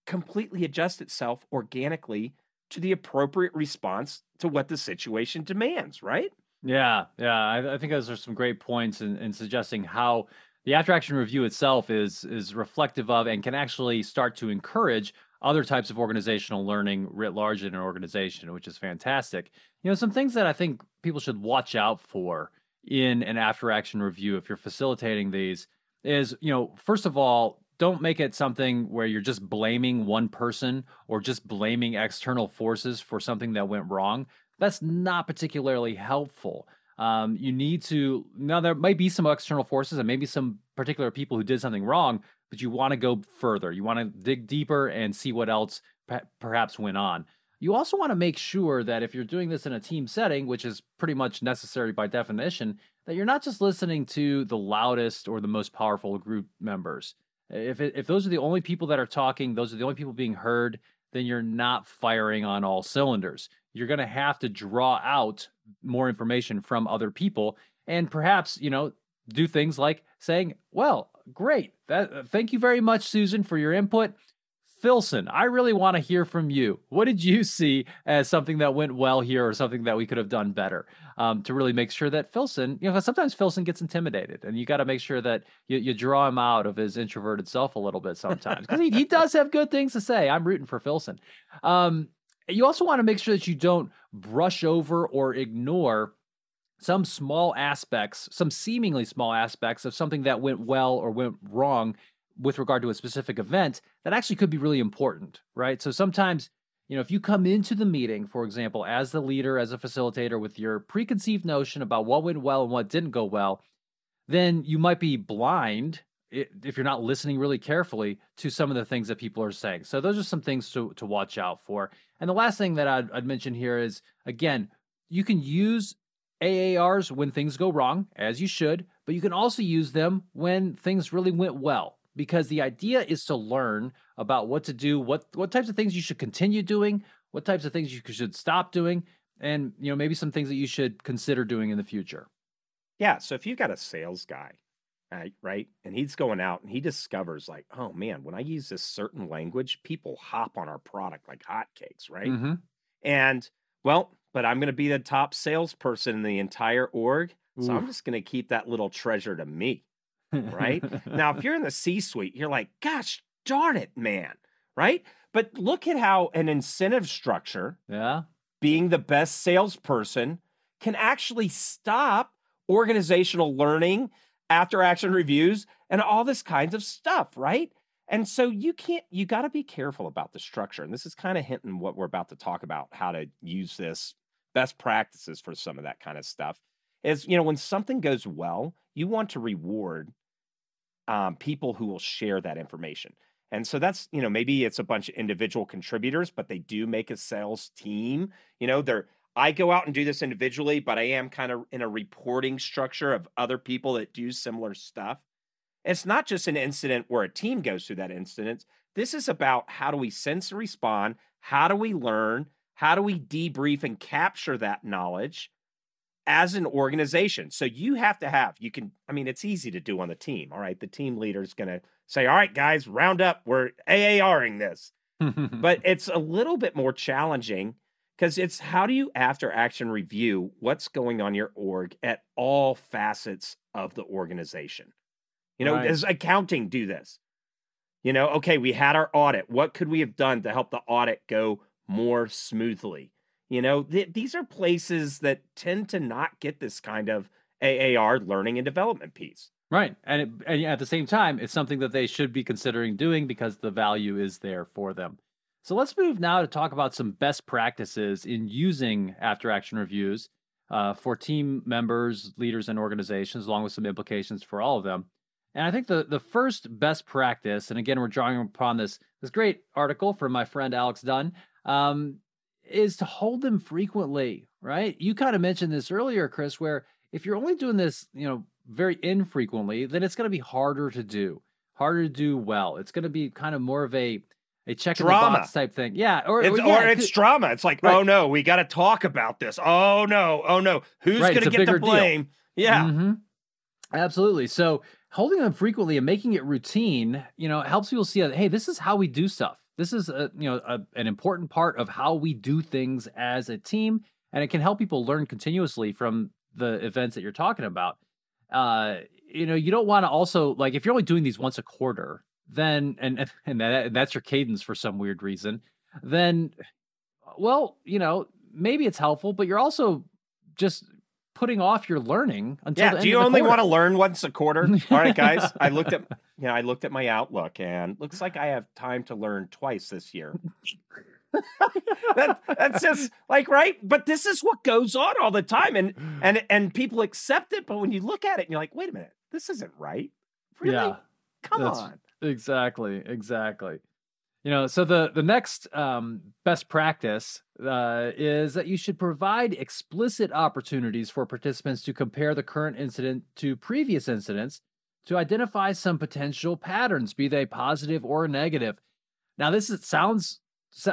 completely adjust itself organically to the appropriate response to what the situation demands, right? Yeah, yeah. I, I think those are some great points in, in suggesting how the after action review itself is is reflective of and can actually start to encourage other types of organizational learning writ large in an organization, which is fantastic. You know, some things that I think people should watch out for in an after action review if you're facilitating these is, you know, first of all, don't make it something where you're just blaming one person or just blaming external forces for something that went wrong. That's not particularly helpful. Um, you need to now there might be some external forces and maybe some particular people who did something wrong, but you want to go further. You want to dig deeper and see what else perhaps went on. You also want to make sure that if you're doing this in a team setting, which is pretty much necessary by definition, that you're not just listening to the loudest or the most powerful group members. If it, if those are the only people that are talking, those are the only people being heard, then you're not firing on all cylinders. You're going to have to draw out more information from other people and perhaps, you know, do things like saying, "Well, great. That thank you very much Susan for your input. Philson, I really want to hear from you. What did you [laughs] see as something that went well here or something that we could have done better um, to really make sure that Philson, you know, sometimes Philson gets intimidated and you got to make sure that you, you, draw him out of his introverted self a little bit sometimes because he, he, does have good things to say. I'm rooting for Philson. Um, you also want to make sure that you don't brush over or ignore some small aspects, some seemingly small aspects of something that went well or went wrong with regard to a specific event that actually could be really important, right? So sometimes, you know, if you come into the meeting, for example, as the leader, as a facilitator, with your preconceived notion about what went well and what didn't go well, then you might be blind if you're not listening really carefully to some of the things that people are saying. So those are some things to, to watch out for. And the last thing that I'd, I'd mention here is again, you can use AARs when things go wrong, as you should, but you can also use them when things really went well because the idea is to learn about what to do, what what types of things you should continue doing, what types of things you should stop doing, and you know maybe some things that you should consider doing in the future. Yeah, so if you've got a sales guy, right, and he's going out and he discovers like, oh man, when I use this certain language, people hop on our product like hotcakes, right? Mm-hmm. And well, but I'm going to be the top salesperson in the entire org, so I'm just going to keep that little treasure to me right? [laughs] now, if you're in the C suite, you're like, gosh darn it, man, right? But look at how an incentive structure, yeah, being the best salesperson, can actually stop organizational learning, after action reviews, and all this kinds of stuff, right? And so you can't, you got to be careful about the structure. And this is kind of hinting what we're about to talk about, how to use this best practices for some of that kind of stuff. Is, you know, when something goes well, you want to reward um, people who will share that information. And so that's, you know, maybe it's a bunch of individual contributors, but they do make a sales team. You know, they're, I go out and do this individually, but I am kind of in a reporting structure of other people that do similar stuff. It's not just an incident where a team goes through that incident. This is about how do we sense and respond? How do we learn? How do we debrief and capture that knowledge? as an organization. So you have to have, you can, I mean, it's easy to do on the team. All right. The team leader is going to say, all right, guys, round up. We're AARing this. but [laughs] it's a little bit more challenging because it's how do you after action review what's going on your org at all facets of the organization? You know, right. does accounting do this? You know, okay, we had our audit. What could we have done to help the audit go more smoothly? You know, th- these are places that tend to not get this kind of AAR learning and development piece. Right. And, it, and at the same time, it's something that they should be considering doing because the value is there for them. So let's move now to talk about some best practices in using after action reviews uh, for team members, leaders, and organizations, along with some implications for all of them. And I think the, the first best practice, and again, we're drawing upon this, this great article from my friend Alex Dunn, um, is to hold them frequently, right? You kind of mentioned this earlier, Chris, where if you're only doing this, you know, very infrequently, then it's going to be harder to do, harder to do well. It's going to be kind of more of a a check drama. in the box type thing. Yeah, or it's, or, yeah, or it's it drama. It's like, right. oh no, we got to talk about this. Oh no, oh no, who's right, going to get the blame? Deal. Yeah, mm-hmm. absolutely. So holding them frequently and making it routine, you know, helps people see that hey, this is how we do stuff. This is a, you know a, an important part of how we do things as a team, and it can help people learn continuously from the events that you're talking about. Uh, you know, you don't want to also like if you're only doing these once a quarter, then and and that, that's your cadence for some weird reason, then well, you know, maybe it's helpful, but you're also just putting off your learning until yeah. do you only want to learn once a quarter? [laughs] All right, guys. I looked at you know I looked at my outlook and looks like I have time to learn twice this year. [laughs] that, that's just like right, but this is what goes on all the time, and and and people accept it. But when you look at it, and you're like, wait a minute, this isn't right. Really? Yeah, Come on. Exactly. Exactly. You know, so the the next um, best practice uh, is that you should provide explicit opportunities for participants to compare the current incident to previous incidents to identify some potential patterns, be they positive or negative. Now, this is, sounds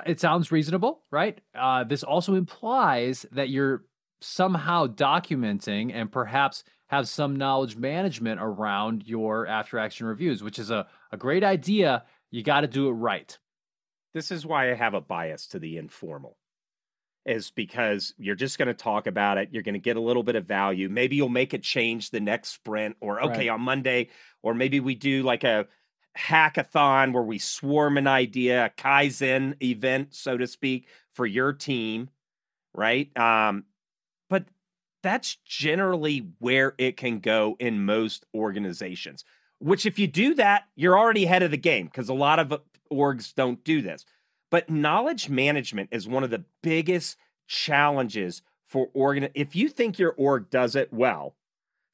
it sounds reasonable, right? Uh, this also implies that you're somehow documenting and perhaps have some knowledge management around your after action reviews, which is a, a great idea. You got to do it right. This is why I have a bias to the informal, is because you're just going to talk about it. You're going to get a little bit of value. Maybe you'll make a change the next sprint, or okay, right. on Monday, or maybe we do like a hackathon where we swarm an idea, a Kaizen event, so to speak, for your team, right? Um, that's generally where it can go in most organizations. Which, if you do that, you're already ahead of the game because a lot of uh, orgs don't do this. But knowledge management is one of the biggest challenges for organ. If you think your org does it well,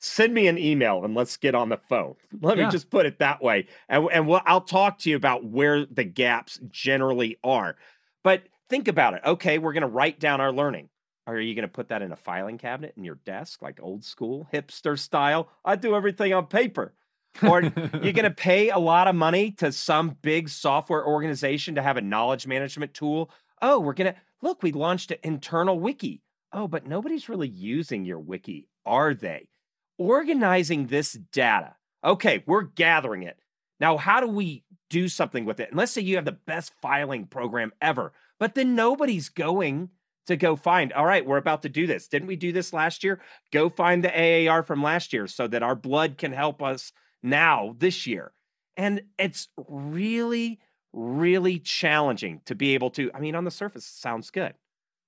send me an email and let's get on the phone. [laughs] Let yeah. me just put it that way. And, and we'll, I'll talk to you about where the gaps generally are. But think about it. Okay, we're going to write down our learning. Are you going to put that in a filing cabinet in your desk, like old school hipster style? I do everything on paper. or you're going [laughs] to pay a lot of money to some big software organization to have a knowledge management tool. Oh, we're going to look, we launched an internal wiki. Oh, but nobody's really using your wiki, are they? organizing this data. Okay, we're gathering it. Now, how do we do something with it? And let's say you have the best filing program ever, but then nobody's going to go find, all right, we're about to do this. Didn't we do this last year? Go find the AAR from last year so that our blood can help us now this year. And it's really, really challenging to be able to. I mean, on the surface, sounds good.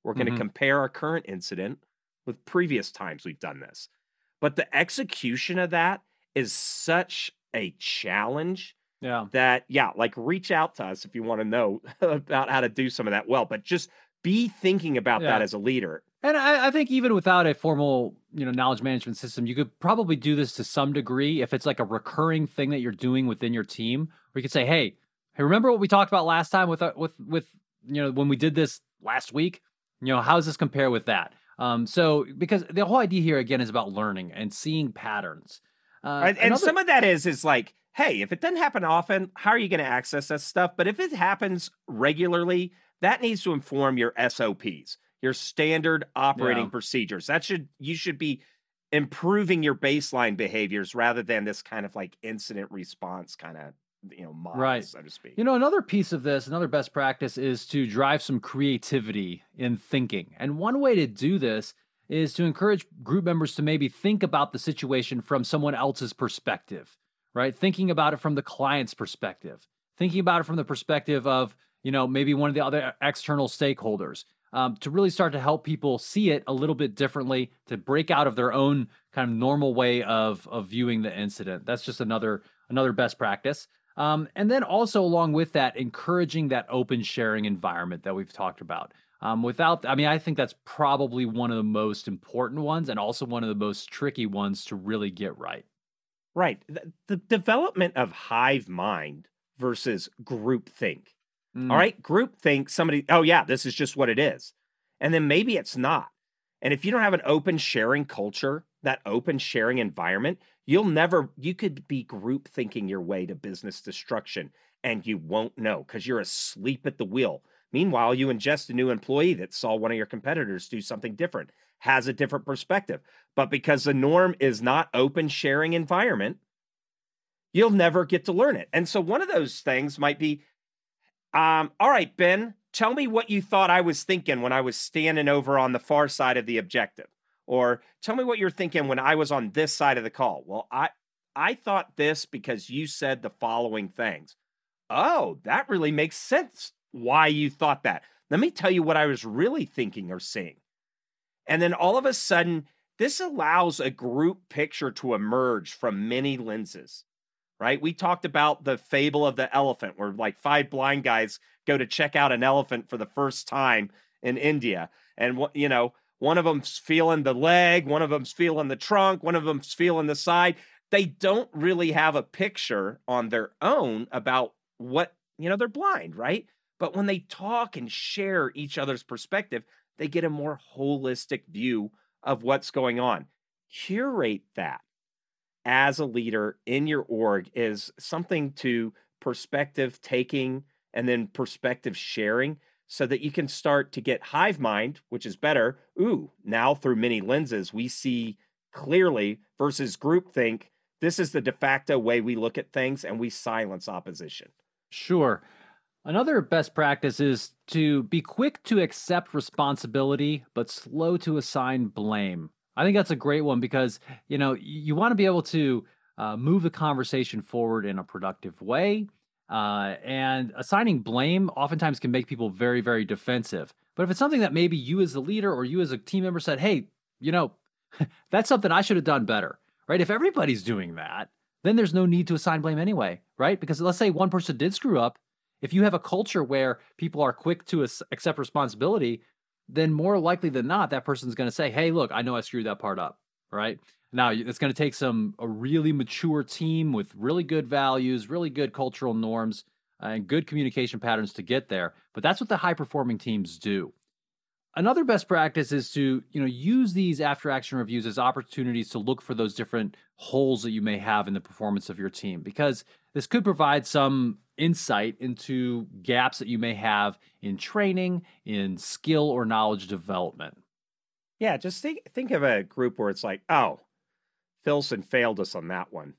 We're going to mm-hmm. compare our current incident with previous times we've done this. But the execution of that is such a challenge. Yeah. That, yeah, like reach out to us if you want to know [laughs] about how to do some of that well, but just be thinking about yeah. that as a leader. And I, I, think even without a formal, you know, knowledge management system, you could probably do this to some degree if it's like a recurring thing that you're doing within your team. Where you could say, "Hey, hey, remember what we talked about last time with uh, with with you know when we did this last week? You know, how does this compare with that? Um, so because the whole idea here again is about learning and seeing patterns. Uh, and, and another... some of that is is like, hey, if it doesn't happen often, how are you going to access that stuff? But if it happens regularly, that needs to inform your SOPs, your standard operating yeah. procedures. That should you should be improving your baseline behaviors rather than this kind of like incident response kind of you know model, right. so to speak. You know, another piece of this, another best practice is to drive some creativity in thinking. And one way to do this is to encourage group members to maybe think about the situation from someone else's perspective, right? Thinking about it from the client's perspective, thinking about it from the perspective of, you know, maybe one of the other external stakeholders. Um, to really start to help people see it a little bit differently, to break out of their own kind of normal way of of viewing the incident. That's just another another best practice. Um, and then also along with that, encouraging that open sharing environment that we've talked about. Um, without, I mean, I think that's probably one of the most important ones and also one of the most tricky ones to really get right. Right. The, the development of hive mind versus group think. Mm. All right. Group think somebody, oh, yeah, this is just what it is. And then maybe it's not. And if you don't have an open sharing culture, that open sharing environment, You'll never, you could be group thinking your way to business destruction and you won't know because you're asleep at the wheel. Meanwhile, you ingest a new employee that saw one of your competitors do something different, has a different perspective. But because the norm is not open sharing environment, you'll never get to learn it. And so one of those things might be, um, all right, Ben, tell me what you thought I was thinking when I was standing over on the far side of the objective. Or tell me what you're thinking when I was on this side of the call. Well, I I thought this because you said the following things. Oh, that really makes sense why you thought that. Let me tell you what I was really thinking or seeing. And then all of a sudden, this allows a group picture to emerge from many lenses, right? We talked about the fable of the elephant, where like five blind guys go to check out an elephant for the first time in India. And, you know, one of them's feeling the leg, one of them's feeling the trunk, one of them's feeling the side. They don't really have a picture on their own about what, you know, they're blind, right? But when they talk and share each other's perspective, they get a more holistic view of what's going on. Curate that as a leader in your org is something to perspective taking and then perspective sharing so that you can start to get hive mind, which is better. Ooh, now through many lenses, we see clearly versus groupthink. This is the de facto way we look at things and we silence opposition. Sure. Another best practice is to be quick to accept responsibility, but slow to assign blame. I think that's a great one because, you know, you want to be able to uh, move the conversation forward in a productive way. Uh, and assigning blame oftentimes can make people very, very defensive. But if it's something that maybe you as a leader or you as a team member said, hey, you know, [laughs] that's something I should have done better, right? If everybody's doing that, then there's no need to assign blame anyway, right? Because let's say one person did screw up if you have a culture where people are quick to accept responsibility, then more likely than not, that person's going to say, "Hey, look, I know I screwed that part up." Right now, it's going to take some a really mature team with really good values, really good cultural norms, and good communication patterns to get there. But that's what the high performing teams do. Another best practice is to, you know, use these after action reviews as opportunities to look for those different holes that you may have in the performance of your team because this could provide some insight into gaps that you may have in training, in skill or knowledge development. Yeah, just think think of a group where it's like, oh, Filson failed us on that one.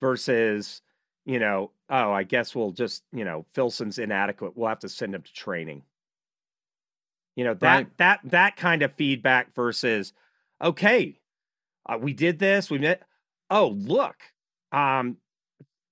Versus, you know, oh, I guess we'll just, you know, Filson's inadequate. We'll have to send him to training. You know, that right. that that kind of feedback versus, okay, uh, we did this, we met. Oh, look, um,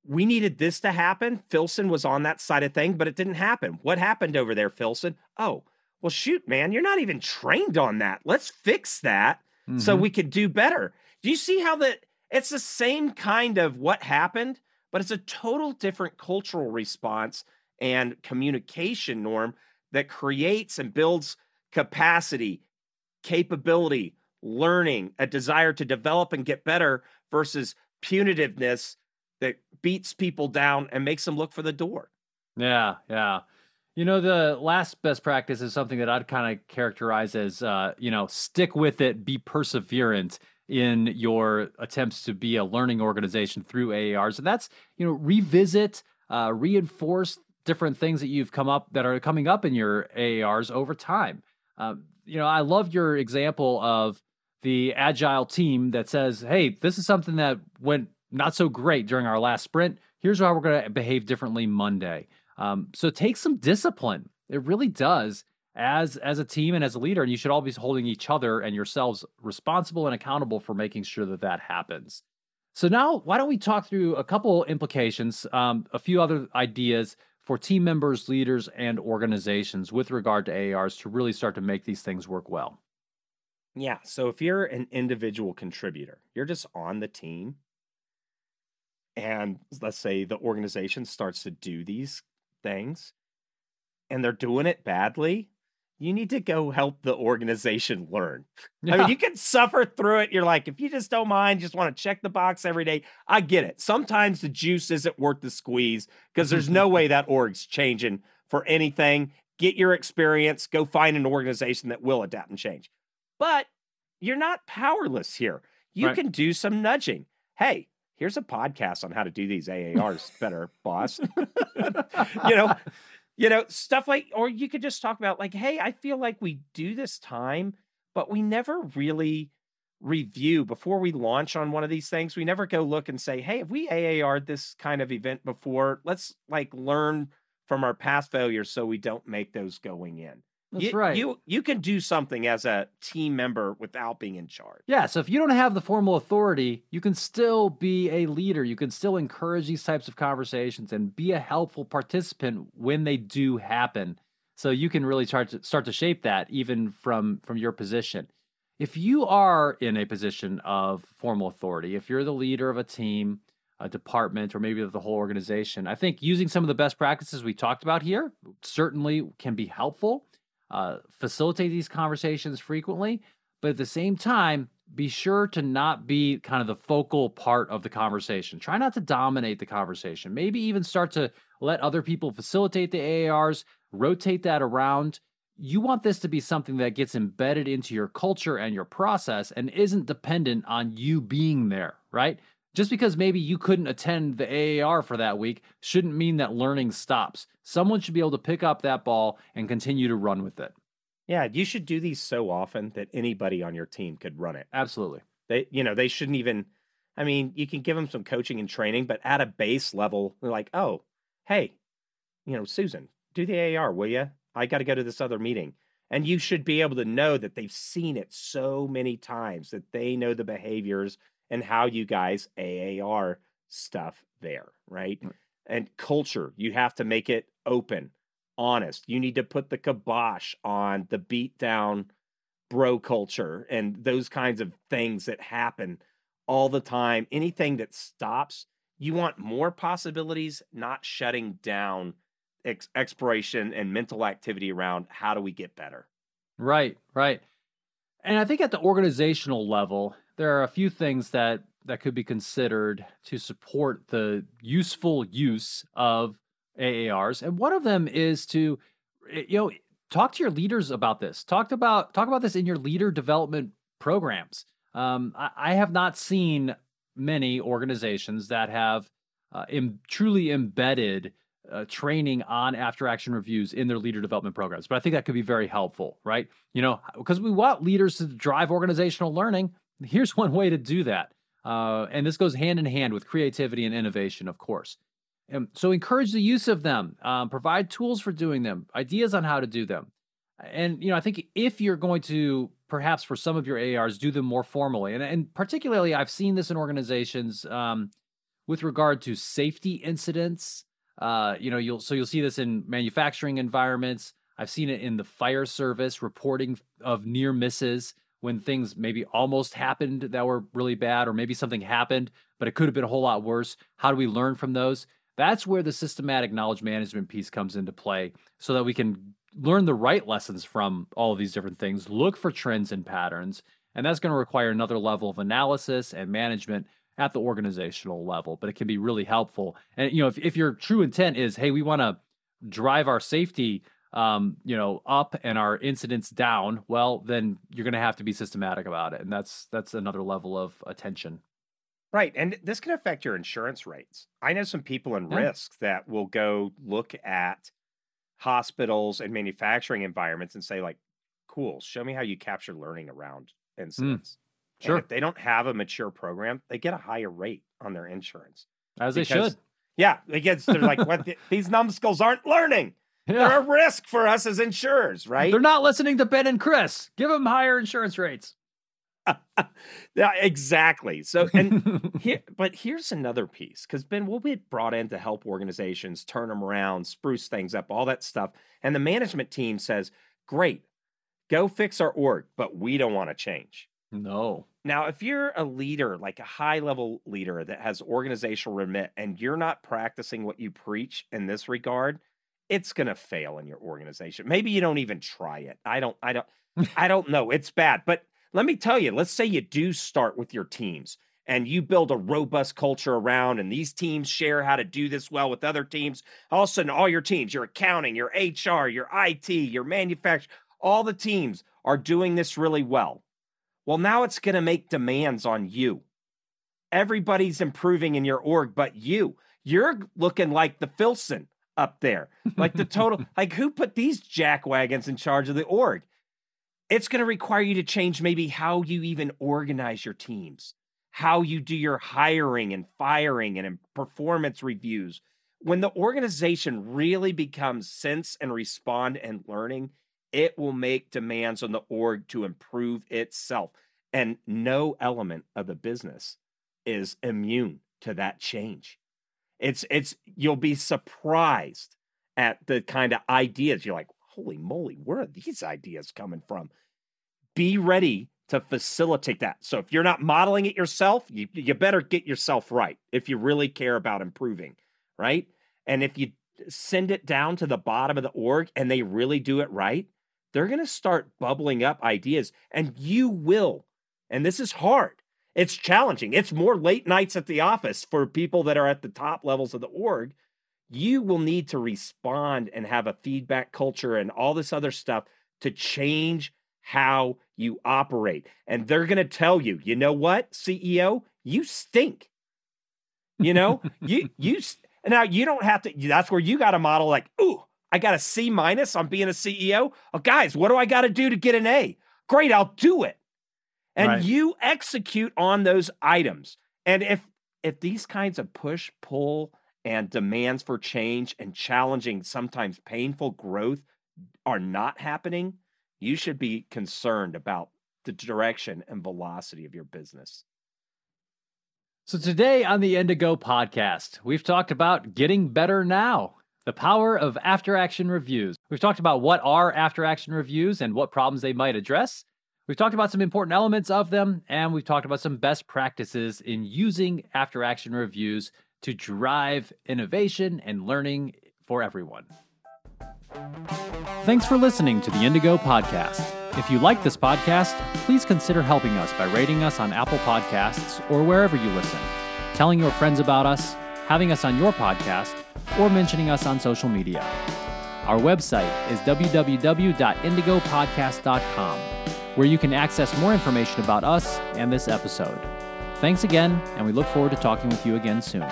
we needed this to happen. Filson was on that side of thing, but it didn't happen. What happened over there, Filson? Oh, well, shoot, man, you're not even trained on that. Let's fix that mm-hmm. so we could do better. Do you see how that it's the same kind of what happened, but it's a total different cultural response and communication norm that creates and builds capacity, capability, learning, a desire to develop and get better versus punitiveness that beats people down and makes them look for the door. Yeah, yeah. You know, the last best practice is something that I'd kind of characterize as, uh, you know, stick with it, be perseverant in your attempts to be a learning organization through AARs. And that's, you know, revisit, uh, reinforce different things that you've come up that are coming up in your AARs over time. Um, you know, I love your example of the agile team that says, hey, this is something that went not so great during our last sprint. Here's how we're going to behave differently Monday. Um, so take some discipline. It really does as as a team and as a leader, and you should all be holding each other and yourselves responsible and accountable for making sure that that happens. So now, why don't we talk through a couple implications, um, a few other ideas for team members, leaders, and organizations with regard to AARs to really start to make these things work well. Yeah. So if you're an individual contributor, you're just on the team, and let's say the organization starts to do these things and they're doing it badly, you need to go help the organization [laughs] learn. Yeah. I mean, you can suffer through it. You're like, if you just don't mind, just want to check the box every day. I get it. Sometimes the juice isn't worth the squeeze because there's no way that org's changing for anything. Get your experience, go find an organization that will adapt and change. But you're not powerless here. You right. can do some nudging. Hey, here's a podcast on how to do these AARs better, boss. [laughs] you know, you know, stuff like, or you could just talk about like, hey, I feel like we do this time, but we never really review before we launch on one of these things. We never go look and say, hey, have we AAR'd this kind of event before? Let's like learn from our past failures so we don't make those going in. That's you, right. You you can do something as a team member without being in charge. Yeah. So if you don't have the formal authority, you can still be a leader. You can still encourage these types of conversations and be a helpful participant when they do happen. So you can really start to start to shape that even from from your position. if you are in a position of formal authority, if you're the leader of a team, a department, or maybe of the whole organization, I think using some of the best practices we talked about here certainly can be helpful. Uh, facilitate these conversations frequently, but at the same time, be sure to not be kind of the focal part of the conversation. Try not to dominate the conversation. Maybe even start to let other people facilitate the AARs, rotate that around. You want this to be something that gets embedded into your culture and your process and isn't dependent on you being there, right? Just because maybe you couldn't attend the AAR for that week shouldn't mean that learning stops. Someone should be able to pick up that ball and continue to run with it. Yeah, you should do these so often that anybody on your team could run it. Absolutely. They, you know, they shouldn't even. I mean, you can give them some coaching and training, but at a base level, they're like, oh, hey, you know, Susan, do the AR, will you? I got to go to this other meeting. And you should be able to know that they've seen it so many times that they know the behaviors and how you guys AAR stuff there, right? right? And culture, you have to make it open honest. You need to put the kibosh on the beat down bro culture and those kinds of things that happen all the time. Anything that stops, you want more possibilities, not shutting down ex- exploration and mental activity around how do we get better. Right, right. And I think at the organizational level, there are a few things that that could be considered to support the useful use of AARs, and one of them is to, eh, you know, talk to your leaders about this. Talk about talk about this in your leader development programs. Um, I, I, have not seen many organizations that have uh, Im- truly embedded uh, training on after action reviews in their leader development programs. But I think that could be very helpful, right? You know, because we want leaders to drive organizational learning. Here's one way to do that. Uh, and this goes hand in hand with creativity and innovation, of course. Um, so encourage the use of them. Um, provide tools for doing them, ideas on how to do them. And you know, I think if you're going to perhaps for some of your ARs do them more formally, and, and particularly I've seen this in organizations um, with regard to safety incidents. Uh, you know, you'll so you'll see this in manufacturing environments. I've seen it in the fire service reporting of near misses when things maybe almost happened that were really bad, or maybe something happened, but it could have been a whole lot worse. How do we learn from those? That's where the systematic knowledge management piece comes into play so that we can learn the right lessons from all of these different things, look for trends and patterns. And that's going to require another level of analysis and management at the organizational level, but it can be really helpful. And, you know, if, if your true intent is, hey, we want to drive our safety um, you know, up and our incidents down, well, then you're going to have to be systematic about it, and that's that's another level of attention. Right. And this can affect your insurance rates. I know some people in yeah. risk that will go look at hospitals and manufacturing environments and say, like, cool, show me how you capture learning around hmm. incidents. Mm. Sure. And if they don't have a mature program, they get a higher rate on their insurance. As because, they should. Yeah. Because they're like, what the, these numbskulls aren't learning. Yeah. They're a risk for us as insurers, right? They're not listening to Ben and Chris. Give them higher insurance rates. [laughs] yeah, exactly. So, and [laughs] here, but here's another piece because Ben, we'll be brought in to help organizations turn them around, spruce things up, all that stuff. And the management team says, great, go fix our org, but we don't want to change. No. Now, if you're a leader, like a high level leader that has organizational remit, and you're not practicing what you preach in this regard, it's going to fail in your organization. Maybe you don't even try it. I don't, I don't, [laughs] I don't know. It's bad. But let me tell you, let's say you do start with your teams and you build a robust culture around, and these teams share how to do this well with other teams. All of a sudden, all your teams, your accounting, your HR, your IT, your manufacturing, all the teams are doing this really well. Well, now it's going to make demands on you. Everybody's improving in your org, but you. You're looking like the Filson up there, like the total, [laughs] like who put these jack wagons in charge of the org? it's going to require you to change maybe how you even organize your teams, how you do your hiring and firing and performance reviews. When the organization really becomes sense and respond and learning, it will make demands on the org to improve itself. And no element of the business is immune to that change. It's it's you'll be surprised at the kind of ideas you're like, holy moly, where are these ideas coming from? Be ready to facilitate that. So if you're not modeling it yourself, you, you better get yourself right if you really care about improving, right? And if you send it down to the bottom of the org and they really do it right, they're going to start bubbling up ideas and you will. And this is hard. It's challenging. It's more late nights at the office for people that are at the top levels of the org. You will need to respond and have a feedback culture and all this other stuff to change how you operate. And they're going to tell you, you know what, CEO, you stink. You know, [laughs] you you now you don't have to. That's where you got to model like, ooh, I got a C minus on being a CEO. Oh, guys, what do I got to do to get an A? Great, I'll do it. And right. you execute on those items. And if if these kinds of push pull and demands for change and challenging, sometimes painful growth are not happening, you should be concerned about the direction and velocity of your business. So, today on the Indigo podcast, we've talked about getting better now, the power of after action reviews. We've talked about what are after action reviews and what problems they might address. We've talked about some important elements of them, and we've talked about some best practices in using after action reviews to drive innovation and learning for everyone. Thanks for listening to the Indigo Podcast. If you like this podcast, please consider helping us by rating us on Apple Podcasts or wherever you listen, telling your friends about us, having us on your podcast, or mentioning us on social media. Our website is www.indigopodcast.com, where you can access more information about us and this episode. Thanks again, and we look forward to talking with you again soon.